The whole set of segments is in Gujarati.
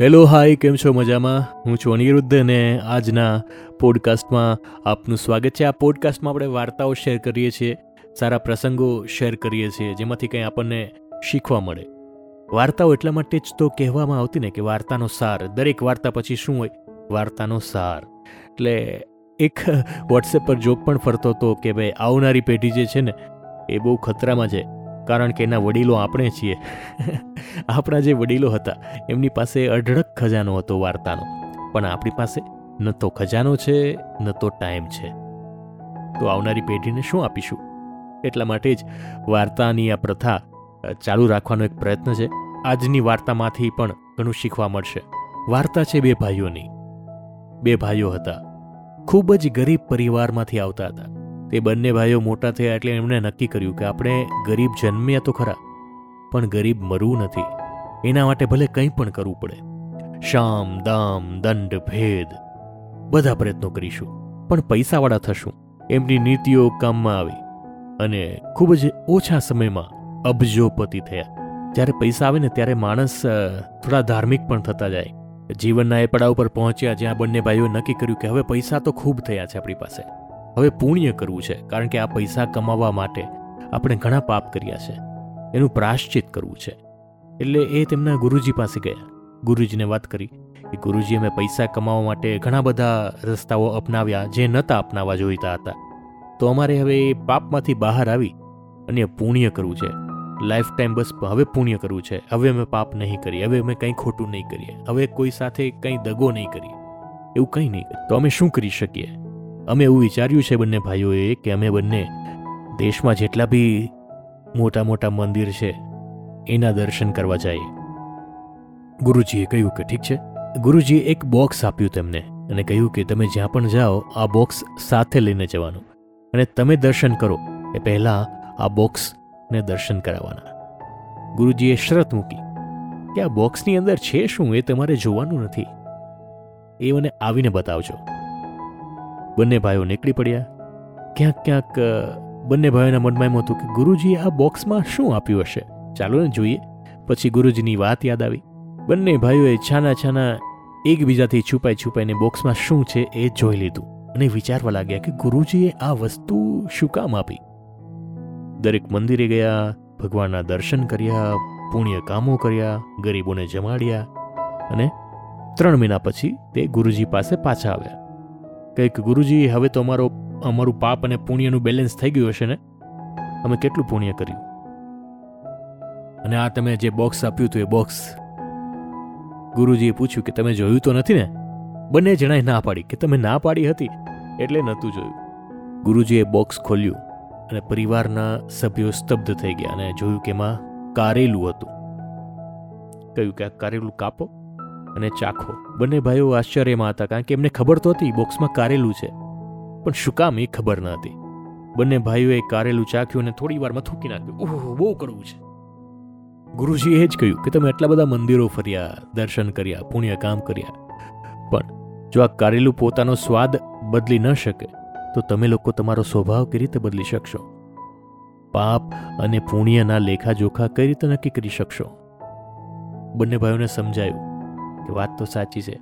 હેલો, હાય, કેમ છો? મજામાં? હું છું અનિરુદ્ધ અને આજના પોડકાસ્ટમાં આપનું સ્વાગત છે. આ પોડકાસ્ટમાં આપણે વાર્તાઓ શેર કરીએ છીએ, સારા પ્રસંગો શેર કરીએ છીએ, જેમાંથી કંઈ આપણને શીખવા મળે. વાર્તાઓ એટલા માટે જ તો કહેવામાં આવતી ને કે વાર્તાનો સાર. દરેક વાર્તા પછી શું હોય? વાર્તાનો સાર. એટલે એક વોટ્સએપ પર જોક પણ ફરતો હતો કે ભાઈ, આવનારી પેઢી જે છે ને, એ બહુ ખતરામાં છે. કારણ કે એના વડીલો આપણે છીએ. આપણા જે વડીલો હતા, એમની પાસે અઢળક ખજાનો હતો વાર્તાનો. પણ આપણી પાસે ન તો ખજાનો છે, ન તો ટાઈમ છે. તો આવનારી પેઢીને શું આપીશું? એટલા માટે જ વાર્તાની આ પ્રથા ચાલુ રાખવાનો એક પ્રયત્ન છે. આજની વાર્તામાંથી પણ ઘણું શીખવા મળશે. વાર્તા છે બે ભાઈઓની. બે ભાઈઓ હતા. ખૂબ જ ગરીબ પરિવારમાંથી આવતા હતા. તે બંને ભાઈઓ મોટા થયા એટલે એમણે નક્કી કર્યું કે આપણે ગરીબ જન્મ્યા તો ખરા, પણ ગરીબ મરવું નથી. એના માટે ભલે કંઈ પણ કરવું પડે. શામ, દામ, દંડ, ભેદ, બધા પ્રયત્નો કરીશું, પણ પૈસાવાળા થશું. એમની નીતિઓ કામમાં આવી અને ખૂબ જ ઓછા સમયમાં અબજોપતિ થયા. જ્યારે પૈસા આવે ને ત્યારે માણસ થોડા ધાર્મિક પણ થતા જાય. જીવનના એ પડાવ પર પહોંચ્યા જ્યાં બંને ભાઈઓએ નક્કી કર્યું કે હવે પૈસા તો ખૂબ થયા છે આપણી પાસે. હવે પુણ્ય કરવું છે, કારણ કે આ પૈસા કમાવા માટે આપણે ઘણા પાપ કર્યા છે. એનું પ્રાશ્ચિત કરવું છે. એટલે એ તેમના ગુરુજી પાસે ગયા. ગુરુજીને વાત કરી કે, ગુરુજી, અમે પૈસા કમાવા માટે ઘણા બધા રસ્તાઓ અપનાવ્યા જે નહોતા અપનાવવા જોઈતા હતા. તો અમારે હવે એ પાપમાંથી બહાર આવી અને પુણ્ય કરવું છે. લાઈફ ટાઈમ બસ હવે પુણ્ય કરવું છે. હવે અમે પાપ નહીં કરીએ. હવે અમે કંઈ ખોટું નહીં કરીએ. હવે કોઈ સાથે કંઈ દગો નહીં કરીએ. એવું કંઈ નહીં. તો અમે શું કરી શકીએ? અમે એવું વિચાર્યું છે બંને ભાઈઓએ કે અમે બંને દેશમાં જેટલા બી મોટા મોટા મંદિર છે, એના દર્શન કરવા જઈએ ગુરુજીએ કહ્યું કે ઠીક છે. ગુરુજીએ એક બોક્સ આપ્યું તેમને અને કહ્યું કે તમે જ્યાં પણ જાઓ, આ બોક્સ સાથે લઈને જવાનું અને તમે દર્શન કરો. એ પહેલાં આ બોક્સને દર્શન કરાવવાના. ગુરુજીએ શરત મૂકી કે આ બોક્સની અંદર છે શું એ તમારે જોવાનું નથી. એ મને આવીને બતાવજો. બંને ભાઈઓ નીકળી પડ્યા. ક્યાંક ક્યાંક બંને ભાઈઓના મનમાં એમ હતું કે ગુરુજીએ આ બોક્સમાં શું આપ્યું હશે? ચાલો ને જોઈએ. પછી ગુરુજીની વાત યાદ આવી. બંને ભાઈઓએ છાના છાના એકબીજાથી છુપાઈ છુપાઈને બોક્સમાં શું છે એ જોઈ લીધું અને વિચારવા લાગ્યા કે ગુરુજીએ આ વસ્તુ શું કામ આપી? દરેક મંદિરે ગયા, ભગવાનના દર્શન કર્યા, પુણ્ય કામો કર્યા, ગરીબોને જમાડ્યા અને ત્રણ મહિના પછી તે ગુરુજી પાસે પાછા આવ્યા. કંઈક ગુરુજી, હવે તો અમારો, અમારું પાપ અને પુણ્યનું બેલેન્સ થઈ ગયું હશે ને? અમે કેટલું પુણ્ય કર્યું? અને આ તમે જે બોક્સ આપ્યું હતું એ બોક્સ ગુરુજીએ પૂછ્યું કે તમે જોયું તો નથી ને? બંને જણાએ ના પાડી કે તમે ના પાડી હતી, એટલે નહોતું જોયું. ગુરુજીએ બોક્સ ખોલ્યું અને પરિવારના સભ્યો સ્તબ્ધ થઈ ગયા અને જોયું કે એમાં કારેલું હતું. કહ્યું કે આ કારેલું કાપો. અને ચાખો. બંને ભાઈઓ આશ્ચર્યમાં હતા કારણ કે એમને ખબર તો હતી, બોક્સમાં કારેલું છે. પણ શું કામ એ ખબર ન હતી. બંને ભાઈઓએ કારેલું ચાખ્યું અને થોડી વારમાં થૂકી નાખ્યું. ઓહો, બહુ કડવું છે. ગુરુજીએ જ કહ્યું કે તમે એટલા બધા મંદિરો ફર્યા, દર્શન કર્યા, પુણ્ય કામ કર્યા. પણ જો આ કારેલું પોતાનો સ્વાદ બદલી ન શકે, તો તમે લોકો તમારો સ્વભાવ કઈ રીતે બદલી શકશો? પાપ અને પુણ્યના લેખાજોખા કઈ રીતે નક્કી કરી શકશો? બંને ભાઈઓને સમજાયું વાત તો સાચી છે.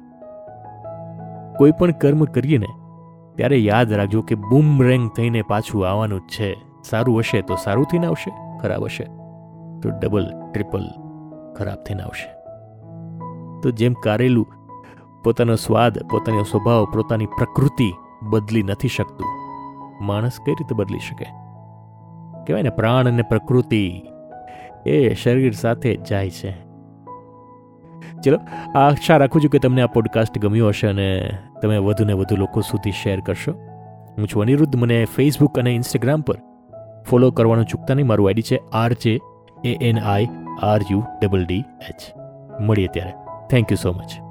કોઈ પણ કર્મ કરીએ ને, ત્યારે યાદ રાખજો કે બૂમરેંગ થઈને પાછું આવવાનું જ છે. સારું હશે તો સારું થઈને આવશે, ખરાબ હશે તો ડબલ ટ્રિપલ ખરાબ થઈને આવશે. તો જેમ કારેલું, પોતાનો સ્વાદ, પોતાનો સ્વભાવ, પોતાની પ્રકૃતિ બદલી નથી શકતું. માણસ કઈ રીતે બદલી શકે? કહેવાય ને, પ્રાણ અને પ્રકૃતિ એ શરીર સાથે જાય છે. ચલો આશા રાખું છું કે તમને આ પોડકાસ્ટ ગમ્યો હશે અને તમે વધુને વધુ લોકો સુધી શેર કરશો. હું છું અનિરુદ્ધ, મને ફેસબુક અને ઇન્સ્ટાગ્રામ પર ફોલો કરવાનું ચૂકતા નહીં. મારું આઈડી છે R J A N I R U double D H મળીએ ત્યારે. Thank you so much